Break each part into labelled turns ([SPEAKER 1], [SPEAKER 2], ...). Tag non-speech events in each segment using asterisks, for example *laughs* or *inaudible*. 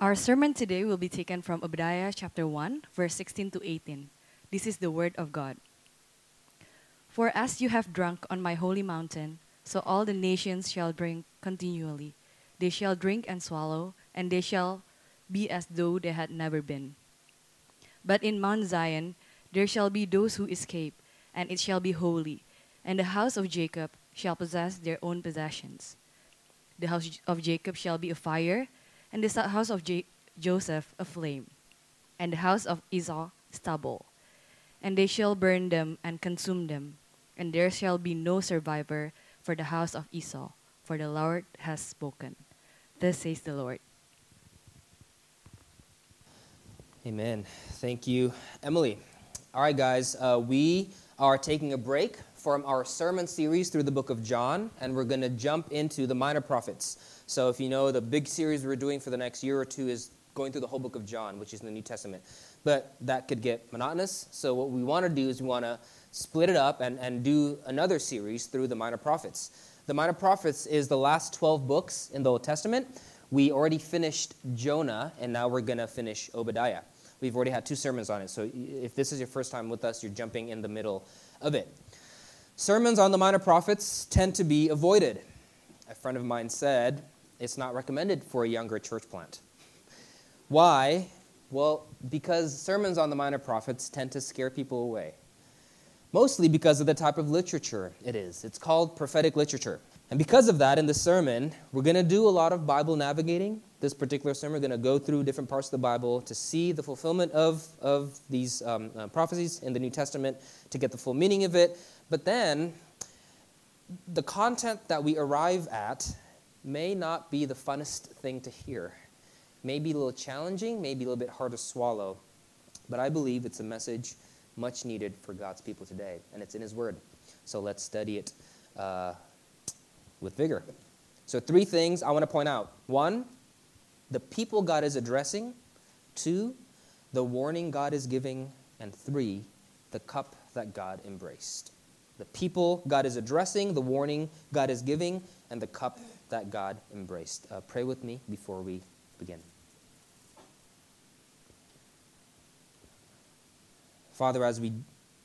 [SPEAKER 1] Our sermon today will be taken from Obadiah chapter 1, verse 16 to 18. This is the word of God. For as you have drunk on my holy mountain, so all the nations shall drink continually. They shall drink and swallow, and they shall be as though they had never been. But in Mount Zion there shall be those who escape, and it shall be holy, and the house of Jacob shall possess their own possessions. The house of Jacob shall be a fire, and the house of J- Joseph a flame, and the house of Esau stubble. And they shall burn them and consume them, and there shall be no survivor for the house of Esau, for the Lord has spoken. Thus says the Lord.
[SPEAKER 2] Amen. Thank you, Emily. All right, guys, uh, we are taking a break from our sermon series through the book of John, and we're going to jump into the minor prophets. So, if you know, the big series we're doing for the next year or two is going through the whole book of John, which is in the New Testament. But that could get monotonous. So, what we want to do is we want to split it up and, and do another series through the minor prophets. The minor prophets is the last 12 books in the Old Testament. We already finished Jonah, and now we're going to finish Obadiah. We've already had two sermons on it. So, if this is your first time with us, you're jumping in the middle of it. Sermons on the minor prophets tend to be avoided. A friend of mine said it's not recommended for a younger church plant. Why? Well, because sermons on the minor prophets tend to scare people away. Mostly because of the type of literature it is. It's called prophetic literature. And because of that, in the sermon, we're going to do a lot of Bible navigating. This particular sermon, we're going to go through different parts of the Bible to see the fulfillment of, of these um, uh, prophecies in the New Testament, to get the full meaning of it. But then, the content that we arrive at may not be the funnest thing to hear. Maybe a little challenging, maybe a little bit hard to swallow. But I believe it's a message much needed for God's people today, and it's in His Word. So let's study it uh, with vigor. So, three things I want to point out. One, the people God is addressing. Two, the warning God is giving. And three, the cup that God embraced. The people God is addressing, the warning God is giving, and the cup that God embraced. Uh, pray with me before we begin. Father, as we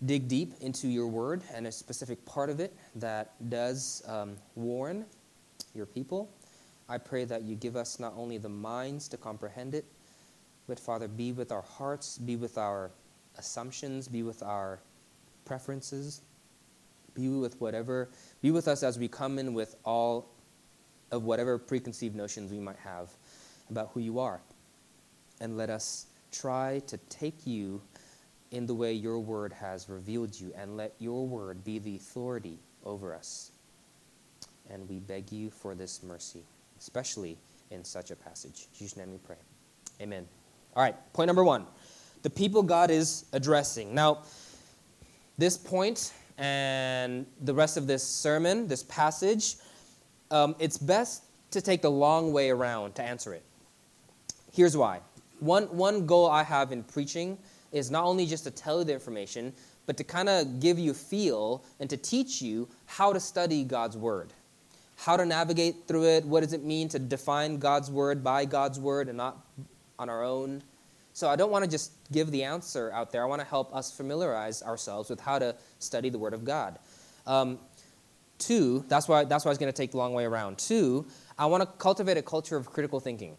[SPEAKER 2] dig deep into your word and a specific part of it that does um, warn your people, I pray that you give us not only the minds to comprehend it, but Father, be with our hearts, be with our assumptions, be with our preferences, be with whatever, be with us as we come in with all of whatever preconceived notions we might have about who you are. And let us try to take you in the way your word has revealed you, and let your word be the authority over us. And we beg you for this mercy, especially in such a passage. In Jesus' name we pray. Amen. All right, point number one the people God is addressing. Now, this point and the rest of this sermon, this passage, um, it's best to take the long way around to answer it. Here's why. One, one goal I have in preaching is not only just to tell you the information, but to kind of give you feel and to teach you how to study God's Word, how to navigate through it, what does it mean to define God's Word by God's Word and not on our own. So I don't want to just give the answer out there. I want to help us familiarize ourselves with how to study the Word of God. Um, two, that's why, that's why it's going to take the long way around. Two, I want to cultivate a culture of critical thinking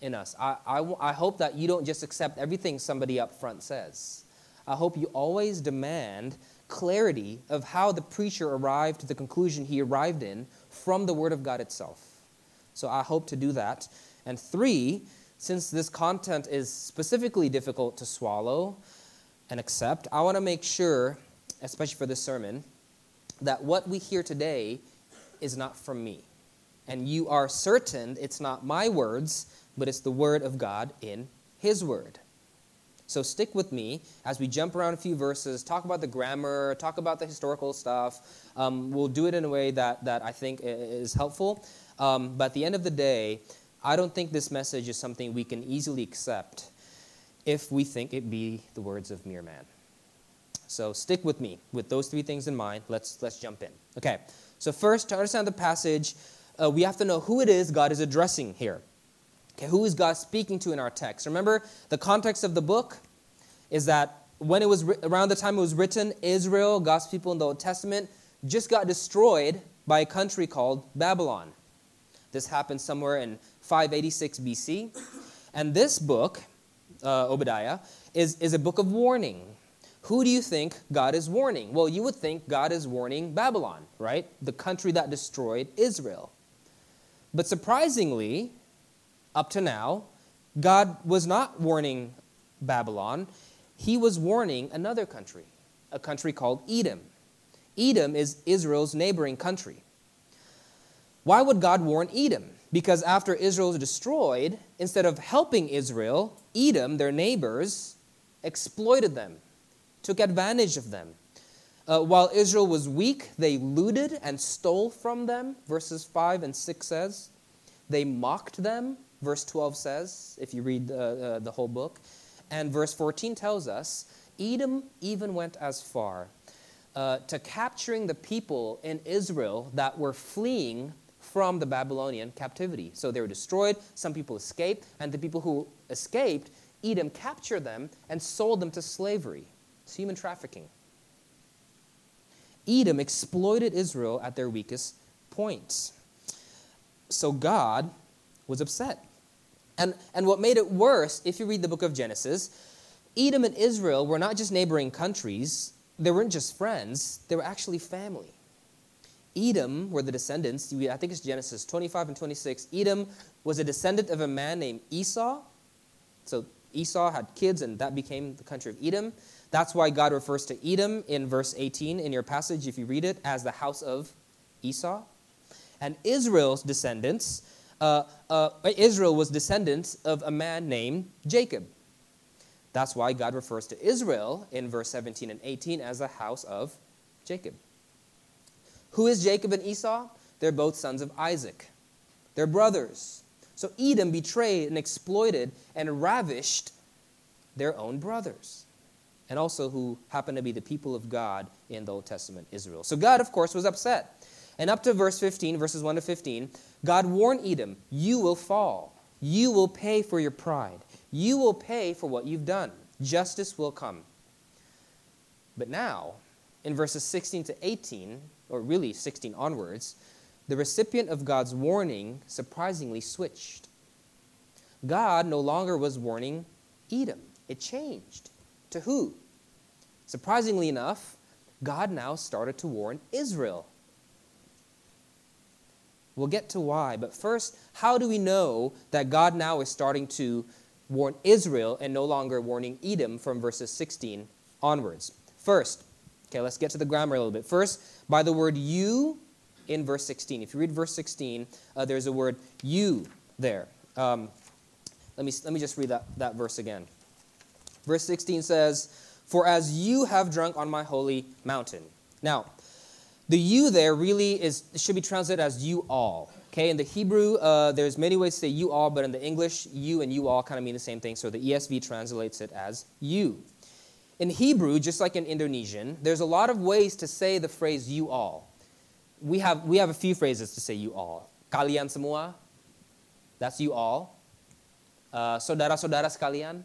[SPEAKER 2] in us. I, I, I hope that you don't just accept everything somebody up front says. I hope you always demand clarity of how the preacher arrived to the conclusion he arrived in from the Word of God itself. So I hope to do that. And three, since this content is specifically difficult to swallow and accept, I want to make sure, especially for this sermon, that what we hear today is not from me. And you are certain it's not my words, but it's the word of God in His word. So stick with me as we jump around a few verses, talk about the grammar, talk about the historical stuff. Um, we'll do it in a way that, that I think is helpful. Um, but at the end of the day, I don't think this message is something we can easily accept if we think it be the words of mere man. So stick with me with those three things in mind. Let's, let's jump in. Okay, so first, to understand the passage, uh, we have to know who it is God is addressing here. Okay, who is God speaking to in our text? Remember, the context of the book is that when it was around the time it was written, Israel, God's people in the Old Testament, just got destroyed by a country called Babylon. This happened somewhere in 586 BC. And this book, uh, Obadiah, is, is a book of warning. Who do you think God is warning? Well, you would think God is warning Babylon, right? The country that destroyed Israel. But surprisingly, up to now, God was not warning Babylon. He was warning another country, a country called Edom. Edom is Israel's neighboring country. Why would God warn Edom? Because after Israel was destroyed, instead of helping Israel, Edom, their neighbors, exploited them, took advantage of them. Uh, while Israel was weak, they looted and stole from them, verses 5 and 6 says. They mocked them, verse 12 says, if you read uh, uh, the whole book. And verse 14 tells us Edom even went as far uh, to capturing the people in Israel that were fleeing from the Babylonian captivity. So they were destroyed, some people escaped, and the people who escaped, Edom captured them and sold them to slavery. It's human trafficking. Edom exploited Israel at their weakest points. So God was upset. And, and what made it worse, if you read the book of Genesis, Edom and Israel were not just neighboring countries, they weren't just friends, they were actually family. Edom were the descendants, I think it's Genesis 25 and 26. Edom was a descendant of a man named Esau. So Esau had kids, and that became the country of Edom. That's why God refers to Edom in verse 18 in your passage, if you read it, as the house of Esau. And Israel's descendants, uh, uh, Israel was descendants of a man named Jacob. That's why God refers to Israel in verse 17 and 18 as the house of Jacob. Who is Jacob and Esau? They're both sons of Isaac. They're brothers. So Edom betrayed and exploited and ravished their own brothers, and also who happened to be the people of God in the Old Testament, Israel. So God, of course, was upset. And up to verse 15, verses 1 to 15, God warned Edom, You will fall. You will pay for your pride. You will pay for what you've done. Justice will come. But now, in verses 16 to 18, or really 16 onwards, the recipient of God's warning surprisingly switched. God no longer was warning Edom, it changed. To who? Surprisingly enough, God now started to warn Israel. We'll get to why, but first, how do we know that God now is starting to warn Israel and no longer warning Edom from verses 16 onwards? First, okay, let's get to the grammar a little bit. First, by the word you in verse 16. If you read verse 16, uh, there's a word you there. Um, let, me, let me just read that, that verse again. Verse 16 says, For as you have drunk on my holy mountain. Now, the you there really is should be translated as you all. Okay, in the Hebrew, uh, there's many ways to say you all, but in the English, you and you all kind of mean the same thing. So the ESV translates it as you. In Hebrew, just like in Indonesian, there's a lot of ways to say the phrase you all. We have, we have a few phrases to say you all. Kalian semua, that's you all. Uh, saudara-saudara sekalian,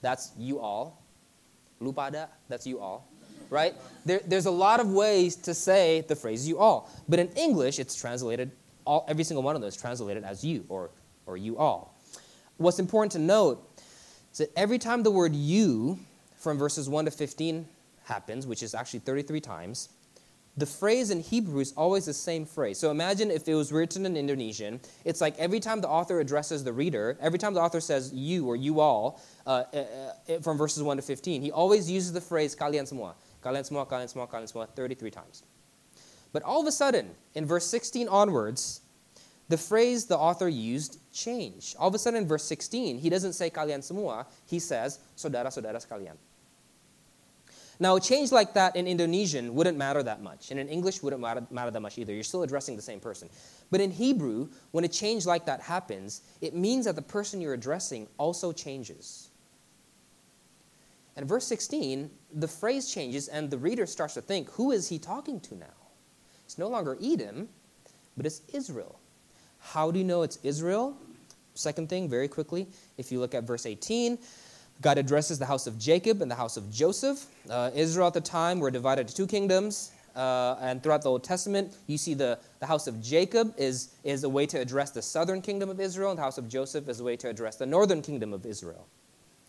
[SPEAKER 2] that's you all. Lupada, that's you all. Right? There, there's a lot of ways to say the phrase you all. But in English, it's translated, all, every single one of those translated as you or, or you all. What's important to note is that every time the word you from verses 1 to 15 happens, which is actually 33 times, the phrase in Hebrew is always the same phrase. So imagine if it was written in Indonesian, it's like every time the author addresses the reader, every time the author says you or you all uh, uh, uh from verses 1 to 15, he always uses the phrase kalian semua. Kalian semua, kalian semua, kalian semua 33 times. But all of a sudden, in verse 16 onwards, the phrase the author used changed. All of a sudden, in verse 16, he doesn't say kalian semua, he says saudara-saudara sekalian. Now, a change like that in Indonesian wouldn't matter that much, and in English wouldn't matter, matter that much either. You're still addressing the same person. But in Hebrew, when a change like that happens, it means that the person you're addressing also changes. And verse 16, the phrase changes, and the reader starts to think, who is he talking to now? It's no longer Edom, but it's Israel. How do you know it's Israel? Second thing, very quickly, if you look at verse 18, God addresses the house of Jacob and the house of Joseph. Uh, Israel at the time were divided into two kingdoms. Uh, and throughout the Old Testament, you see the, the house of Jacob is, is a way to address the southern kingdom of Israel, and the house of Joseph is a way to address the northern kingdom of Israel.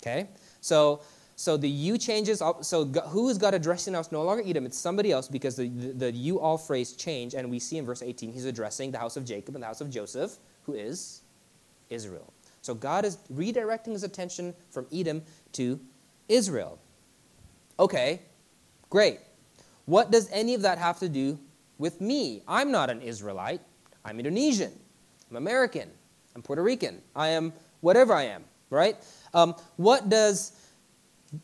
[SPEAKER 2] Okay? So, so the you changes. So who is God addressing now? It's no longer Edom, it's somebody else because the, the, the you all phrase change, and we see in verse 18 he's addressing the house of Jacob and the house of Joseph, who is Israel. So God is redirecting his attention from Edom to Israel. Okay, great. What does any of that have to do with me? I'm not an Israelite. I'm Indonesian. I'm American. I'm Puerto Rican. I am whatever I am, right? Um, what does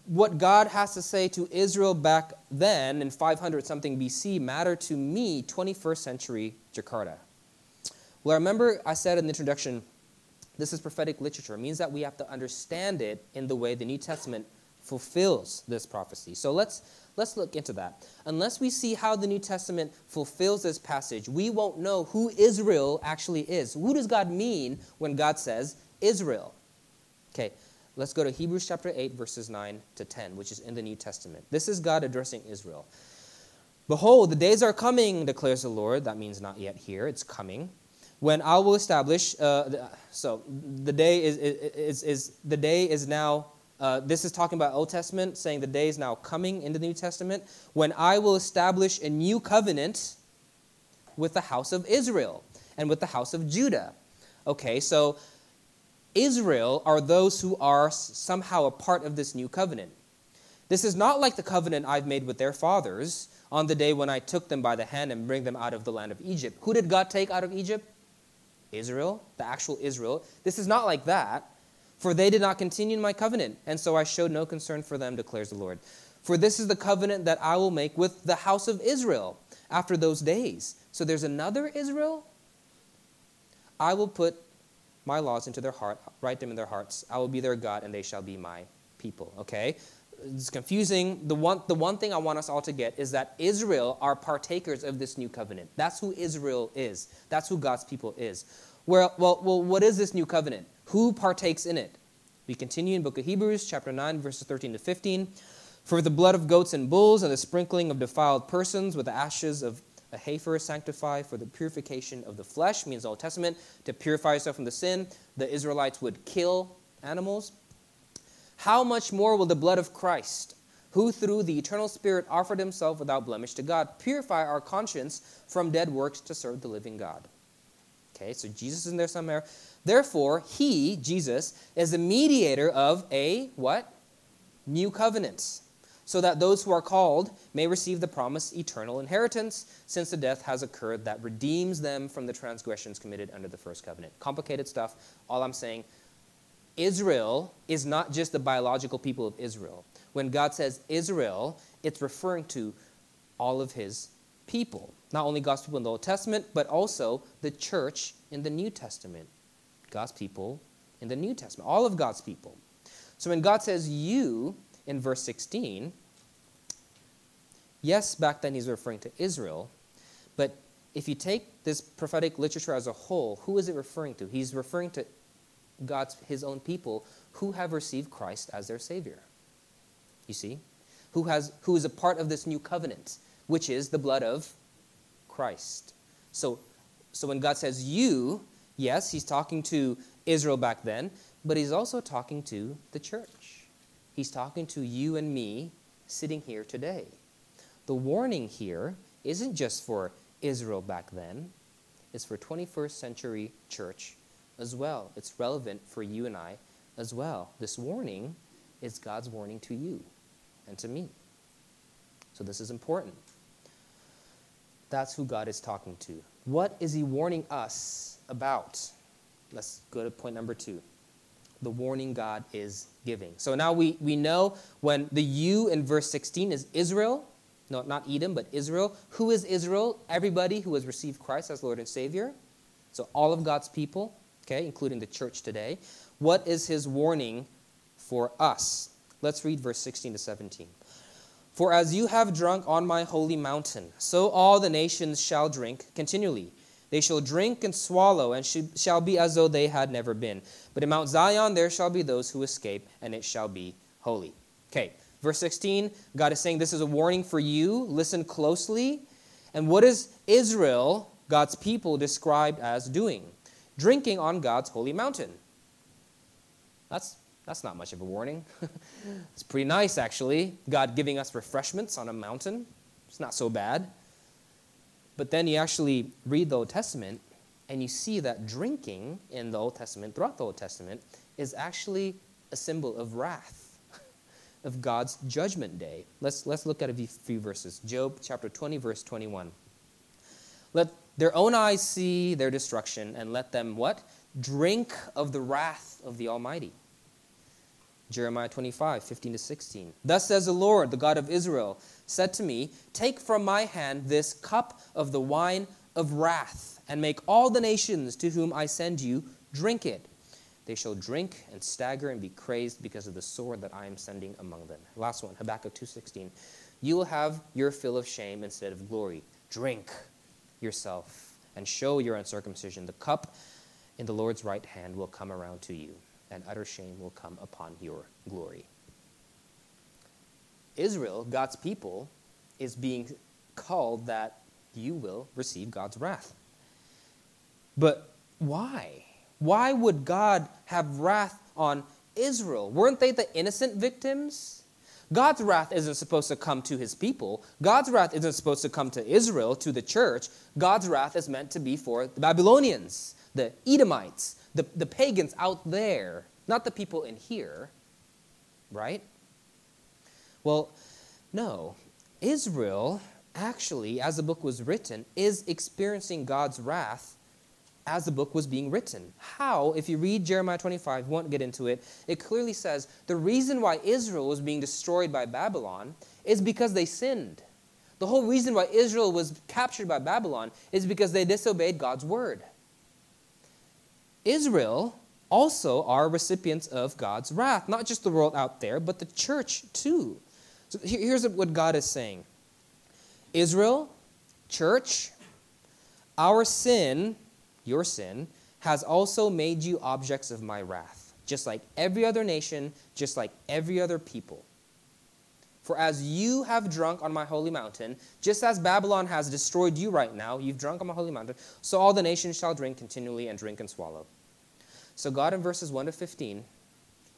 [SPEAKER 2] what God has to say to Israel back then in 500 something BC matter to me, 21st century Jakarta? Well, I remember I said in the introduction, this is prophetic literature. It means that we have to understand it in the way the New Testament fulfills this prophecy. So let's Let's look into that. Unless we see how the New Testament fulfills this passage, we won't know who Israel actually is. Who does God mean when God says Israel? Okay, let's go to Hebrews chapter 8, verses 9 to 10, which is in the New Testament. This is God addressing Israel. Behold, the days are coming, declares the Lord. That means not yet here, it's coming. When I will establish, uh, so the day is, is, is, the day is now uh, this is talking about Old Testament, saying the day is now coming in the New Testament when I will establish a new covenant with the house of Israel and with the house of Judah. Okay, so Israel are those who are somehow a part of this new covenant. This is not like the covenant I've made with their fathers on the day when I took them by the hand and bring them out of the land of Egypt. Who did God take out of Egypt? Israel, the actual Israel. This is not like that. For they did not continue in my covenant, and so I showed no concern for them, declares the Lord. For this is the covenant that I will make with the house of Israel after those days. So there's another Israel? I will put my laws into their heart, write them in their hearts. I will be their God, and they shall be my people. Okay? It's confusing. The one, the one thing I want us all to get is that Israel are partakers of this new covenant. That's who Israel is. That's who God's people is. Well, well, well what is this new covenant? Who partakes in it? We continue in book of Hebrews, chapter 9, verses 13 to 15. For the blood of goats and bulls and the sprinkling of defiled persons with the ashes of a heifer sanctify for the purification of the flesh, means Old Testament, to purify yourself from the sin. The Israelites would kill animals. How much more will the blood of Christ, who through the eternal Spirit offered himself without blemish to God, purify our conscience from dead works to serve the living God? Okay, so Jesus is there somewhere. Therefore, he, Jesus, is the mediator of a what? New covenant, so that those who are called may receive the promised eternal inheritance, since the death has occurred that redeems them from the transgressions committed under the first covenant. Complicated stuff. All I'm saying, Israel is not just the biological people of Israel. When God says Israel, it's referring to all of his people. Not only God's people in the Old Testament, but also the church in the New Testament. God's people in the New Testament, all of God's people. So when God says you in verse 16, yes, back then he's referring to Israel, but if you take this prophetic literature as a whole, who is it referring to? He's referring to God's his own people who have received Christ as their savior. You see? Who has who is a part of this new covenant, which is the blood of Christ. So so when God says you, Yes, he's talking to Israel back then, but he's also talking to the church. He's talking to you and me sitting here today. The warning here isn't just for Israel back then, it's for 21st century church as well. It's relevant for you and I as well. This warning is God's warning to you and to me. So this is important. That's who God is talking to. What is he warning us about? Let's go to point number two. The warning God is giving. So now we, we know when the you in verse 16 is Israel, no, not Edom, but Israel. Who is Israel? Everybody who has received Christ as Lord and Savior. So all of God's people, okay, including the church today. What is his warning for us? Let's read verse 16 to 17. For as you have drunk on my holy mountain, so all the nations shall drink continually. They shall drink and swallow, and shall be as though they had never been. But in Mount Zion there shall be those who escape, and it shall be holy. Okay, verse 16, God is saying this is a warning for you. Listen closely. And what is Israel, God's people, described as doing? Drinking on God's holy mountain. That's, that's not much of a warning. *laughs* it's pretty nice, actually. God giving us refreshments on a mountain. It's not so bad. But then you actually read the Old Testament and you see that drinking in the Old Testament, throughout the Old Testament, is actually a symbol of wrath, *laughs* of God's judgment day. Let's, let's look at a few verses. Job chapter 20, verse 21. Let their own eyes see their destruction, and let them what? Drink of the wrath of the Almighty. Jeremiah 25, 15 to 16. Thus says the Lord, the God of Israel, said to me, Take from my hand this cup of the wine of wrath, and make all the nations to whom I send you drink it. They shall drink and stagger and be crazed because of the sword that I am sending among them. Last one, Habakkuk 2:16. You will have your fill of shame instead of glory. Drink yourself and show your uncircumcision. The cup in the Lord's right hand will come around to you, and utter shame will come upon your glory. Israel, God's people, is being called that you will receive God's wrath. But why? Why would God have wrath on Israel? Weren't they the innocent victims? God's wrath isn't supposed to come to his people. God's wrath isn't supposed to come to Israel, to the church. God's wrath is meant to be for the Babylonians, the Edomites, the, the pagans out there, not the people in here, right? Well, no. Israel, actually, as the book was written, is experiencing God's wrath as the book was being written. How? If you read Jeremiah 25, won't get into it, it clearly says the reason why Israel was being destroyed by Babylon is because they sinned. The whole reason why Israel was captured by Babylon is because they disobeyed God's word. Israel also are recipients of God's wrath, not just the world out there, but the church too. So here's what God is saying Israel, church, our sin, your sin, has also made you objects of my wrath, just like every other nation, just like every other people. For as you have drunk on my holy mountain, just as Babylon has destroyed you right now, you've drunk on my holy mountain, so all the nations shall drink continually and drink and swallow. So God in verses 1 to 15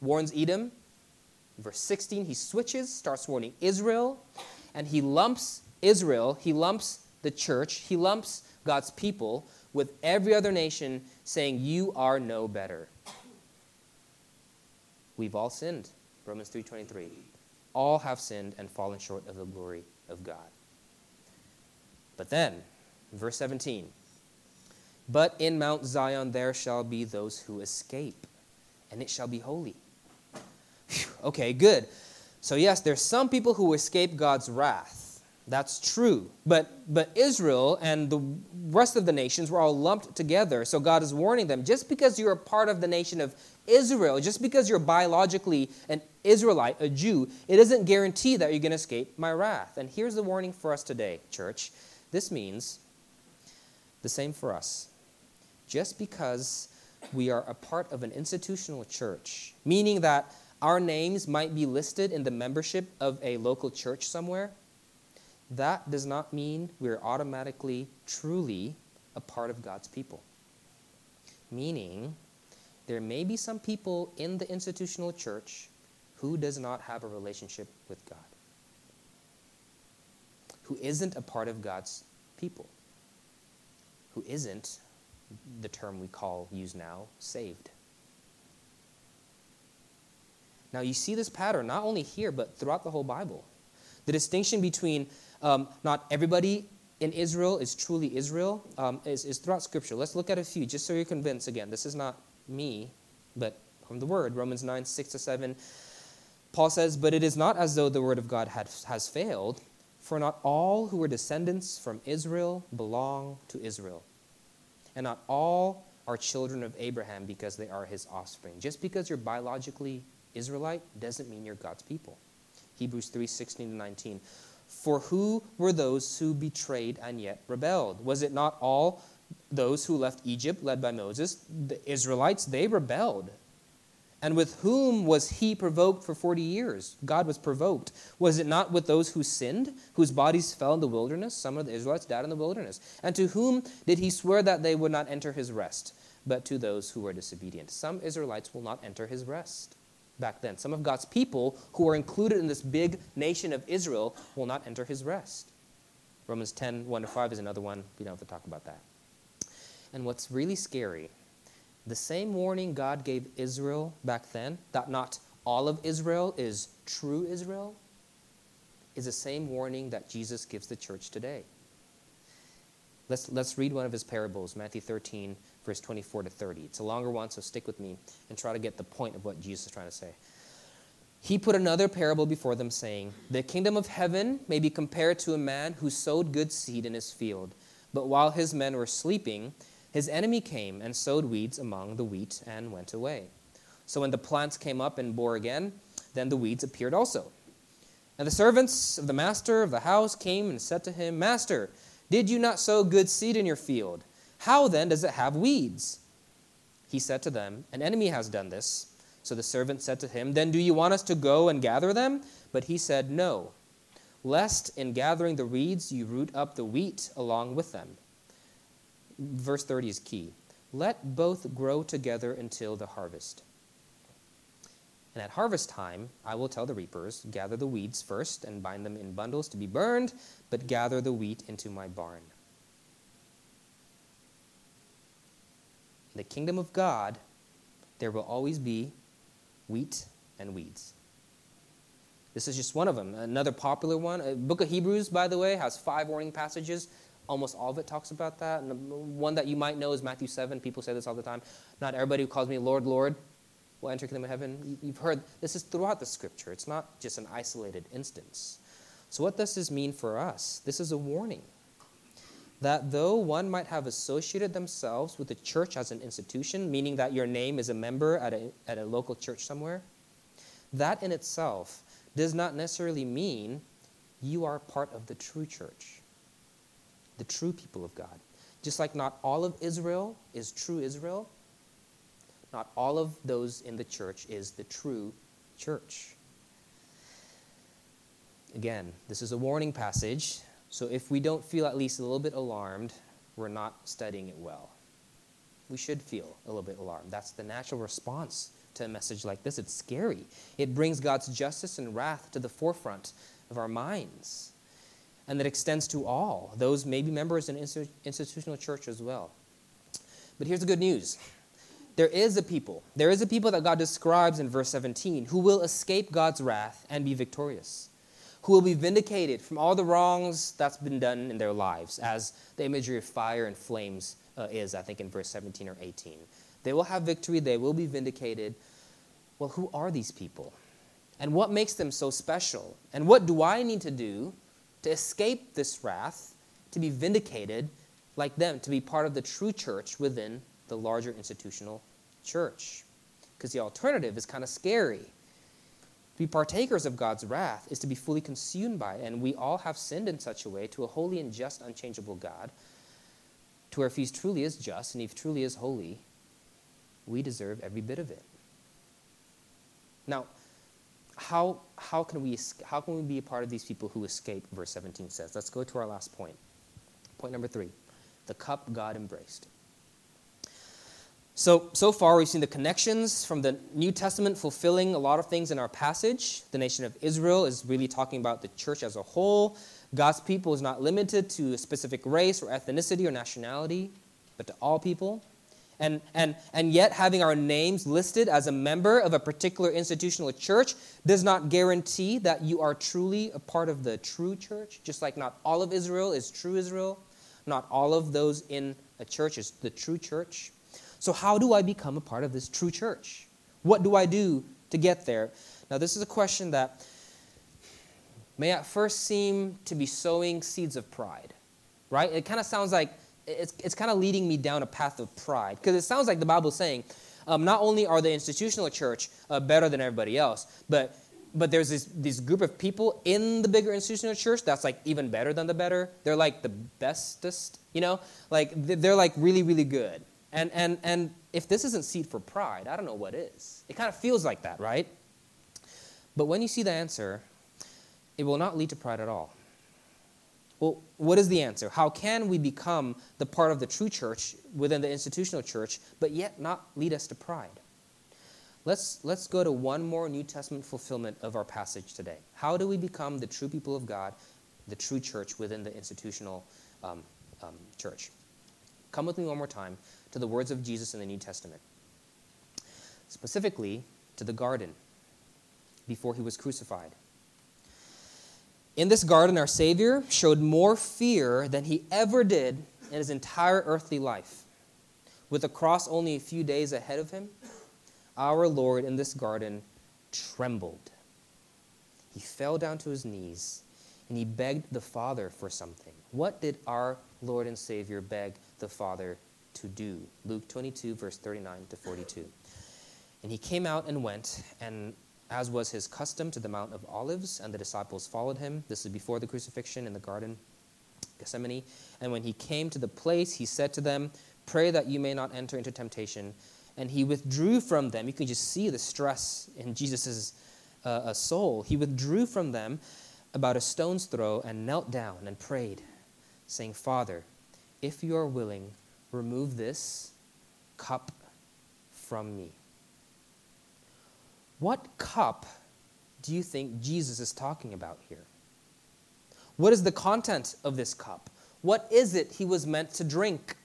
[SPEAKER 2] warns Edom verse 16, he switches, starts warning Israel, and he lumps Israel, he lumps the church, he lumps God's people with every other nation, saying, You are no better. We've all sinned. Romans 3:23. All have sinned and fallen short of the glory of God. But then, verse 17, but in Mount Zion there shall be those who escape, and it shall be holy. Okay, good. So, yes, there's some people who escape God's wrath. That's true. But, but Israel and the rest of the nations were all lumped together. So God is warning them just because you're a part of the nation of Israel, just because you're biologically an Israelite, a Jew, it doesn't guarantee that you're going to escape my wrath. And here's the warning for us today, church. This means the same for us. Just because we are a part of an institutional church, meaning that our names might be listed in the membership of a local church somewhere, that does not mean we're automatically, truly a part of God's people. Meaning, there may be some people in the institutional church who does not have a relationship with God, who isn't a part of God's people, who isn't the term we call, use now, saved. Now, you see this pattern not only here, but throughout the whole Bible. The distinction between um, not everybody in Israel is truly Israel um, is, is throughout Scripture. Let's look at a few just so you're convinced. Again, this is not me, but from the Word. Romans 9, 6 to 7. Paul says, But it is not as though the Word of God had, has failed, for not all who were descendants from Israel belong to Israel. And not all are children of Abraham because they are his offspring. Just because you're biologically Israelite doesn't mean you're God's people. Hebrews 3 16 to 19. For who were those who betrayed and yet rebelled? Was it not all those who left Egypt, led by Moses, the Israelites, they rebelled. And with whom was he provoked for 40 years? God was provoked. Was it not with those who sinned, whose bodies fell in the wilderness? Some of the Israelites died in the wilderness. And to whom did he swear that they would not enter his rest? But to those who were disobedient. Some Israelites will not enter his rest back then. Some of God's people who are included in this big nation of Israel will not enter his rest. Romans 10 1 to 5 is another one. We don't have to talk about that. And what's really scary, the same warning God gave Israel back then, that not all of Israel is true Israel, is the same warning that Jesus gives the church today. Let's, let's read one of his parables, Matthew 13, verse 24 to 30. It's a longer one, so stick with me and try to get the point of what Jesus is trying to say. He put another parable before them, saying, The kingdom of heaven may be compared to a man who sowed good seed in his field. But while his men were sleeping, his enemy came and sowed weeds among the wheat and went away. So when the plants came up and bore again, then the weeds appeared also. And the servants of the master of the house came and said to him, Master, did you not sow good seed in your field? How then does it have weeds? He said to them, An enemy has done this. So the servant said to him, Then do you want us to go and gather them? But he said, No, lest in gathering the weeds you root up the wheat along with them verse 30 is key. Let both grow together until the harvest. And at harvest time, I will tell the reapers, Gather the weeds first and bind them in bundles to be burned, but gather the wheat into my barn. The kingdom of God, there will always be wheat and weeds. This is just one of them. Another popular one, uh, Book of Hebrews, by the way, has five warning passages almost all of it talks about that. And one that you might know is Matthew 7. People say this all the time. Not everybody who calls me Lord, Lord will enter the kingdom of heaven. You've heard this is throughout the scripture. It's not just an isolated instance. So, what does this mean for us? This is a warning that though one might have associated themselves with the church as an institution, meaning that your name is a member at a, at a local church somewhere, that in itself does not necessarily mean you are part of the true church the true people of God. Just like not all of Israel is true Israel, not all of those in the church is the true church. Again, this is a warning passage, so if we don't feel at least a little bit alarmed, we're not studying it well. We should feel a little bit alarmed. That's the natural response to a message like this. It's scary. It brings God's justice and wrath to the forefront of our minds and that extends to all. Those may be members in institutional church as well. But here's the good news there is a people, there is a people that God describes in verse 17 who will escape God's wrath and be victorious, who will be vindicated from all the wrongs that's been done in their lives, as the imagery of fire and flames uh, is, I think, in verse 17 or 18. They will have victory, they will be vindicated. Well, who are these people? And what makes them so special? And what do I need to do to escape this wrath, to be vindicated like them, to be part of the true church within the larger institutional church. Because the alternative is kind of scary. To be partakers of God's wrath is to be fully consumed by it, and we all have sinned in such a way to a holy and just, unchangeable God, to where if He truly is just and He truly is holy, we deserve every bit of it. Now, how, how, can we, how can we be a part of these people who escape, verse 17 says? Let's go to our last point. Point number three the cup God embraced. So, so far, we've seen the connections from the New Testament fulfilling a lot of things in our passage. The nation of Israel is really talking about the church as a whole. God's people is not limited to a specific race or ethnicity or nationality, but to all people. And, and, and yet, having our names listed as a member of a particular institutional church does not guarantee that you are truly a part of the true church, just like not all of Israel is true Israel, not all of those in a church is the true church. So, how do I become a part of this true church? What do I do to get there? Now, this is a question that may at first seem to be sowing seeds of pride, right? It kind of sounds like it's, it's kind of leading me down a path of pride because it sounds like the Bible is saying um, not only are the institutional church uh, better than everybody else, but but there's this, this group of people in the bigger institutional church that's like even better than the better. They're like the bestest, you know? Like they're like really, really good. And, and, and if this isn't seed for pride, I don't know what is. It kind of feels like that, right? But when you see the answer, it will not lead to pride at all. Well, what is the answer? How can we become the part of the true church within the institutional church, but yet not lead us to pride? Let's, let's go to one more New Testament fulfillment of our passage today. How do we become the true people of God, the true church within the institutional um, um, church? Come with me one more time to the words of Jesus in the New Testament, specifically to the garden before he was crucified. In this garden, our Savior showed more fear than he ever did in his entire earthly life. With the cross only a few days ahead of him, our Lord in this garden trembled. He fell down to his knees and he begged the Father for something. What did our Lord and Savior beg the Father to do? Luke 22, verse 39 to 42. And he came out and went, and as was his custom, to the Mount of Olives, and the disciples followed him. This is before the crucifixion in the garden, Gethsemane. And when he came to the place, he said to them, Pray that you may not enter into temptation and he withdrew from them. You can just see the stress in Jesus' uh, soul. He withdrew from them about a stone's throw and knelt down and prayed, saying, Father, if you are willing, remove this cup from me. What cup do you think Jesus is talking about here? What is the content of this cup? What is it he was meant to drink?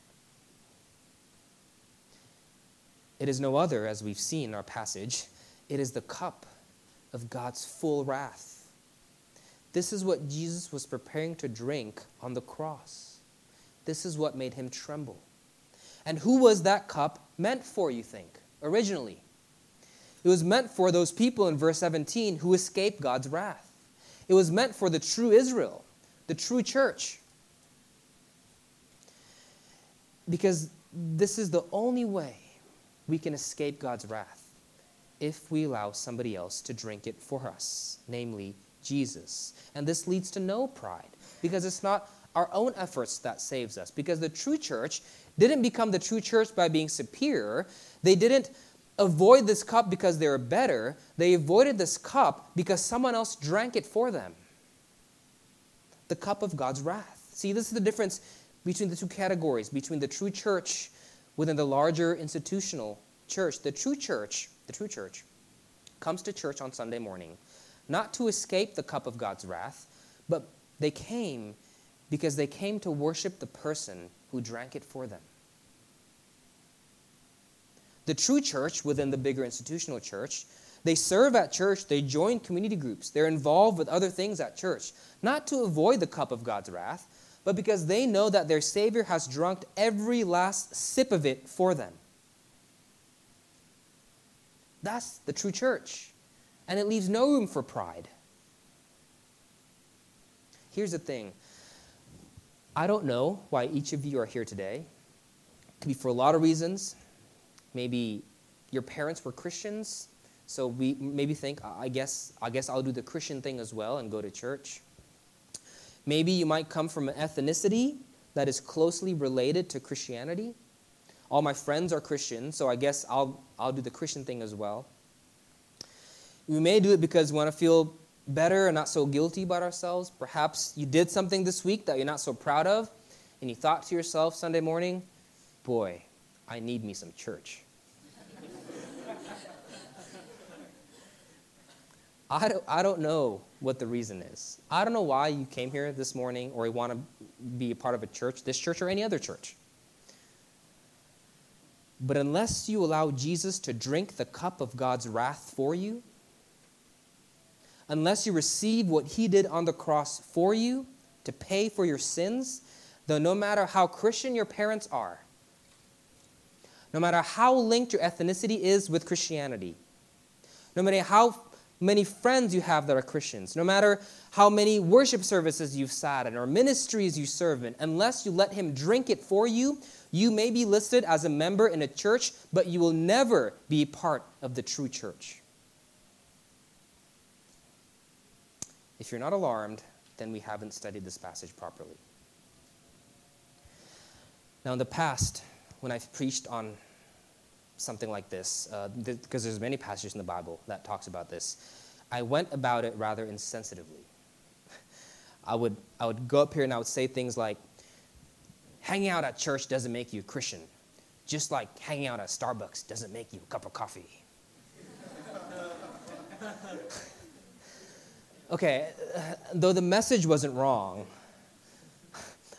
[SPEAKER 2] It is no other, as we've seen in our passage, it is the cup of God's full wrath. This is what Jesus was preparing to drink on the cross. This is what made him tremble. And who was that cup meant for, you think, originally? It was meant for those people in verse 17 who escaped God's wrath. It was meant for the true Israel, the true church. Because this is the only way we can escape God's wrath if we allow somebody else to drink it for us, namely Jesus. And this leads to no pride because it's not our own efforts that saves us. Because the true church didn't become the true church by being superior. They didn't avoid this cup because they were better. They avoided this cup because someone else drank it for them. The cup of God's wrath. See, this is the difference between the two categories, between the true church within the larger institutional church. The true church, the true church, comes to church on Sunday morning, not to escape the cup of God's wrath, but they came because they came to worship the person who drank it for them. The true church within the bigger institutional church, they serve at church, they join community groups, they're involved with other things at church, not to avoid the cup of God's wrath, but because they know that their Savior has drunk every last sip of it for them. That's the true church. And it leaves no room for pride. Here's the thing I don't know why each of you are here today. It could be for a lot of reasons. Maybe your parents were Christians, so we maybe think, I guess, I guess I'll do the Christian thing as well and go to church. Maybe you might come from an ethnicity that is closely related to Christianity. All my friends are Christians, so I guess I'll, I'll do the Christian thing as well. We may do it because we want to feel better and not so guilty about ourselves. Perhaps you did something this week that you're not so proud of, and you thought to yourself Sunday morning, boy, I need me some church. *laughs* I don't, I don't know what the reason is. I don't know why you came here this morning or you want to be a part of a church, this church or any other church. But unless you allow Jesus to drink the cup of God's wrath for you, unless you receive what he did on the cross for you to pay for your sins, though no matter how Christian your parents are, no matter how linked your ethnicity is with Christianity, no matter how many friends you have that are Christians, no matter how many worship services you've sat in or ministries you serve in, unless you let Him drink it for you, you may be listed as a member in a church, but you will never be part of the true church. If you're not alarmed, then we haven't studied this passage properly. Now, in the past, when I've preached on something like this, uh, th- because there's many passages in the Bible that talks about this, I went about it rather insensitively. *laughs* I would, I would go up here and I would say things like, hanging out at church doesn't make you a Christian, just like hanging out at Starbucks doesn't make you a cup of coffee. *laughs* okay, though the message wasn't wrong,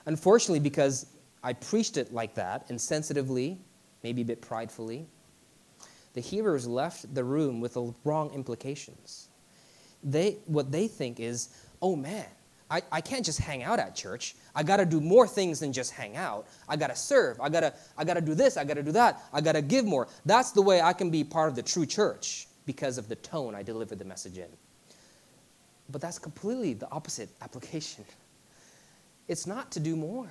[SPEAKER 2] unfortunately, because I preached it like that, insensitively, maybe a bit pridefully, the hearers left the room with the wrong implications. They, what they think is, oh man, I, I can't just hang out at church. I got to do more things than just hang out. I got to serve. I got to I got to do this. I got to do that. I got to give more. That's the way I can be part of the true church because of the tone I delivered the message in. But that's completely the opposite application. It's not to do more,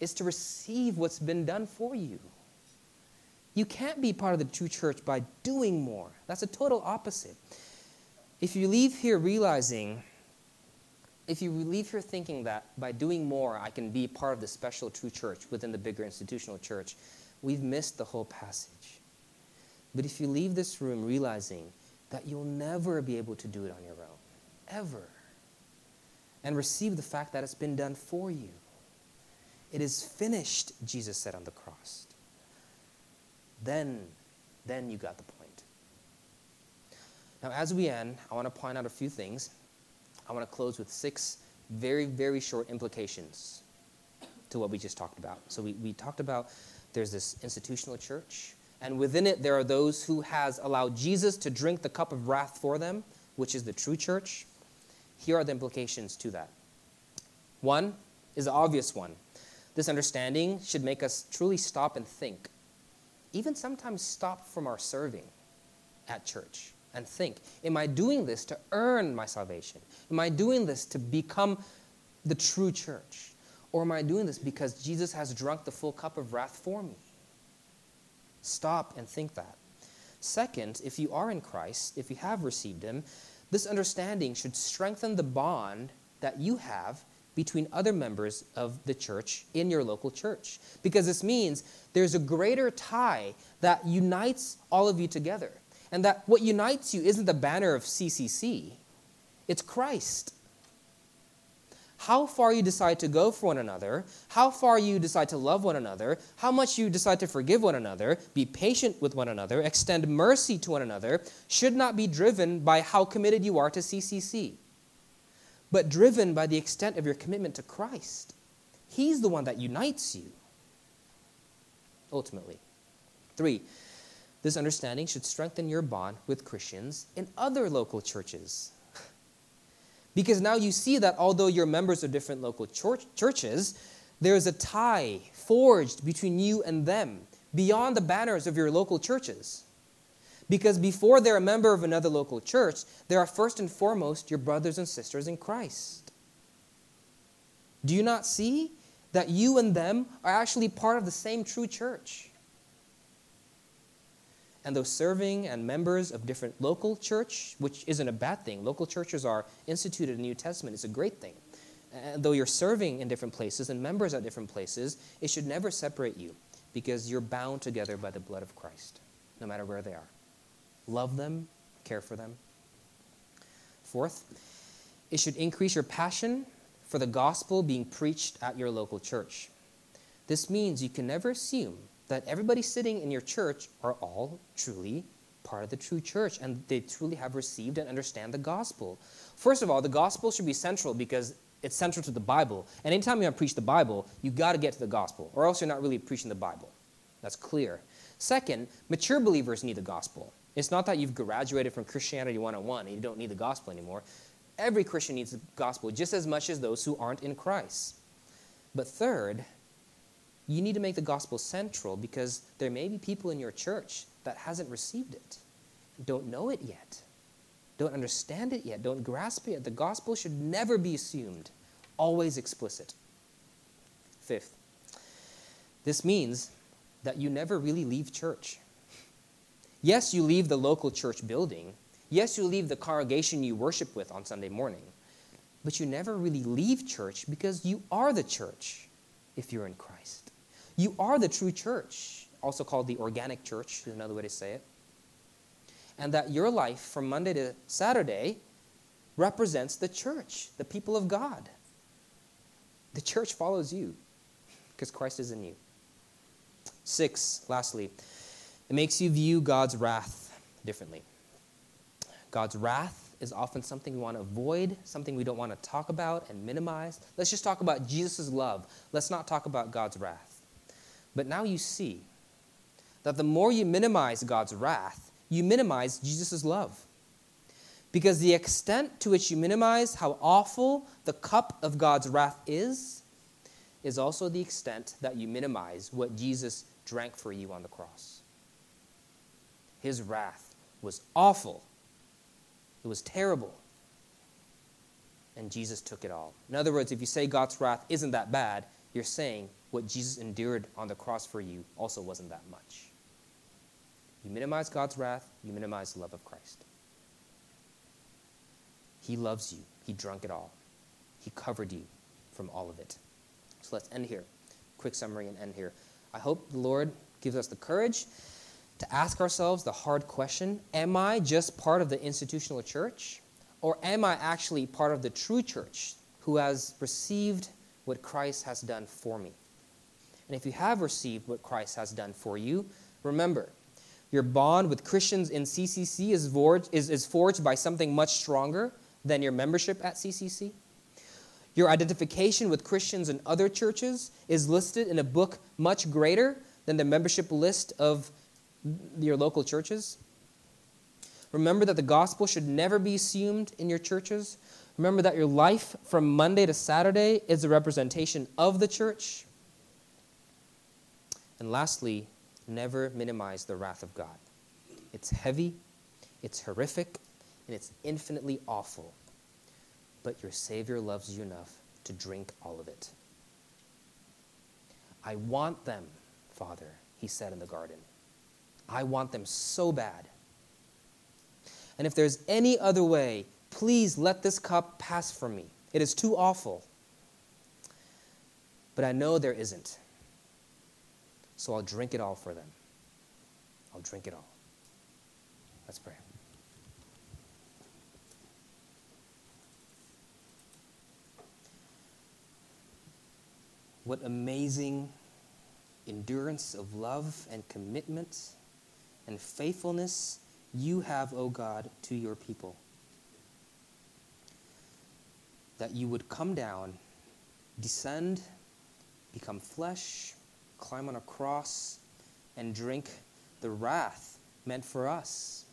[SPEAKER 2] it's to receive what's been done for you. You can't be part of the true church by doing more. That's a total opposite. If you leave here realizing, if you leave here thinking that by doing more I can be part of the special true church within the bigger institutional church, we've missed the whole passage. But if you leave this room realizing that you'll never be able to do it on your own, ever, and receive the fact that it's been done for you, it is finished, Jesus said on the cross. Then, then you got the point. Now, as we end, I want to point out a few things. I want to close with six very, very short implications to what we just talked about. So we, we talked about there's this institutional church, and within it there are those who has allowed Jesus to drink the cup of wrath for them, which is the true church. Here are the implications to that. One is the obvious one. This understanding should make us truly stop and think. Even sometimes stop from our serving at church and think Am I doing this to earn my salvation? Am I doing this to become the true church? Or am I doing this because Jesus has drunk the full cup of wrath for me? Stop and think that. Second, if you are in Christ, if you have received Him, this understanding should strengthen the bond that you have between other members of the church in your local church. Because this means there's a greater tie that unites all of you together. And that what unites you isn't the banner of CCC, it's Christ. How far you decide to go for one another, how far you decide to love one another, how much you decide to forgive one another, be patient with one another, extend mercy to one another, should not be driven by how committed you are to CCC, but driven by the extent of your commitment to Christ. He's the one that unites you, ultimately. Three, this understanding should strengthen your bond with Christians in other local churches. Because now you see that although you're members of different local church, churches, there's a tie forged between you and them beyond the banners of your local churches. Because before they're a member of another local church, they are first and foremost your brothers and sisters in Christ. Do you not see that you and them are actually part of the same true church? And those serving and members of different local church, which isn't a bad thing. Local churches are instituted in the New Testament. It's a great thing. And though you're serving in different places and members at different places, it should never separate you because you're bound together by the blood of Christ, no matter where they are. Love them, care for them. Fourth, it should increase your passion for the gospel being preached at your local church. This means you can never assume that everybody sitting in your church are all truly part of the true church and they truly have received and understand the gospel. First of all, the gospel should be central because it's central to the Bible. And anytime you preach the Bible, you've got to get to the gospel, or else you're not really preaching the Bible. That's clear. Second, mature believers need the gospel. It's not that you've graduated from Christianity 101 and you don't need the gospel anymore. Every Christian needs the gospel just as much as those who aren't in Christ. But third, you need to make the gospel central because there may be people in your church that hasn't received it, don't know it yet, don't understand it yet, don't grasp it yet. The gospel should never be assumed, always explicit. Fifth, this means that you never really leave church. Yes, you leave the local church building. Yes, you leave the congregation you worship with on Sunday morning, but you never really leave church because you are the church if you're in Christ. You are the true church, also called the organic church, is another way to say it. And that your life from Monday to Saturday represents the church, the people of God. The church follows you because Christ is in you. Six, lastly, it makes you view God's wrath differently. God's wrath is often something we want to avoid, something we don't want to talk about and minimize. Let's just talk about Jesus' love. Let's not talk about God's wrath. But now you see that the more you minimize God's wrath, you minimize Jesus' love. Because the extent to which you minimize how awful the cup of God's wrath is, is also the extent that you minimize what Jesus drank for you on the cross. His wrath was awful, it was terrible. And Jesus took it all. In other words, if you say God's wrath isn't that bad, you're saying what Jesus endured on the cross for you also wasn't that much. You minimize God's wrath, you minimize the love of Christ. He loves you. He drunk it all. He covered you from all of it. So let's end here. Quick summary and end here. I hope the Lord gives us the courage to ask ourselves the hard question Am I just part of the institutional church? Or am I actually part of the true church who has received what Christ has done for me? And if you have received what Christ has done for you, remember, your bond with Christians in CCC is forged, is, is forged by something much stronger than your membership at CCC. Your identification with Christians in other churches is listed in a book much greater than the membership list of your local churches. Remember that the gospel should never be assumed in your churches. Remember that your life from Monday to Saturday is a representation of the church. And lastly, never minimize the wrath of God. It's heavy, it's horrific, and it's infinitely awful. But your Savior loves you enough to drink all of it. I want them, Father, he said in the garden. I want them so bad. And if there's any other way, please let this cup pass from me. It is too awful. But I know there isn't. So I'll drink it all for them. I'll drink it all. Let's pray. What amazing endurance of love and commitment and faithfulness you have, O God, to your people. That you would come down, descend, become flesh, climb on a cross, and drink the wrath meant for us.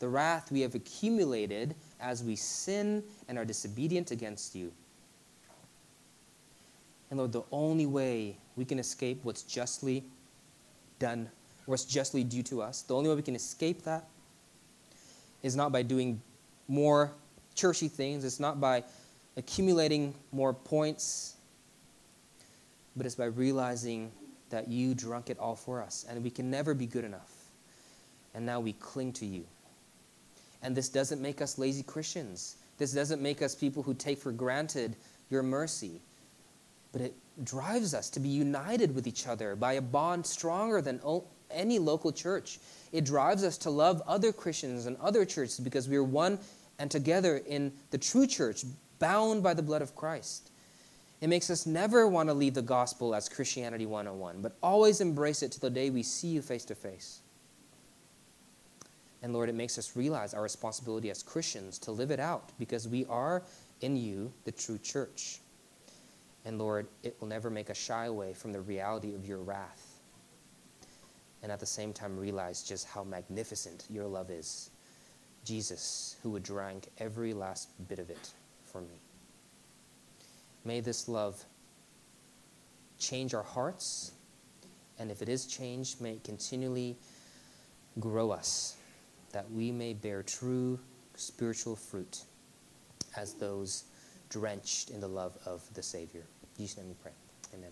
[SPEAKER 2] The wrath we have accumulated as we sin and are disobedient against you. And Lord, the only way we can escape what's justly done, what's justly due to us, the only way we can escape that is not by doing more churchy things, it's not by accumulating more points, but it's by realizing that you drunk it all for us, and we can never be good enough. And now we cling to you. And this doesn't make us lazy Christians. This doesn't make us people who take for granted your mercy but it drives us to be united with each other by a bond stronger than any local church. It drives us to love other Christians and other churches because we are one and together in the true church, bound by the blood of Christ. It makes us never want to leave the gospel as Christianity 101, but always embrace it to the day we see you face to face. And Lord, it makes us realize our responsibility as Christians to live it out because we are in you, the true church. And Lord, it will never make us shy away from the reality of your wrath. And at the same time, realize just how magnificent your love is. Jesus, who would drink every last bit of it for me. May this love change our hearts, and if it is changed, may it continually grow us, that we may bear true spiritual fruit as those drenched in the love of the Savior. Jesus' name we pray. Amen.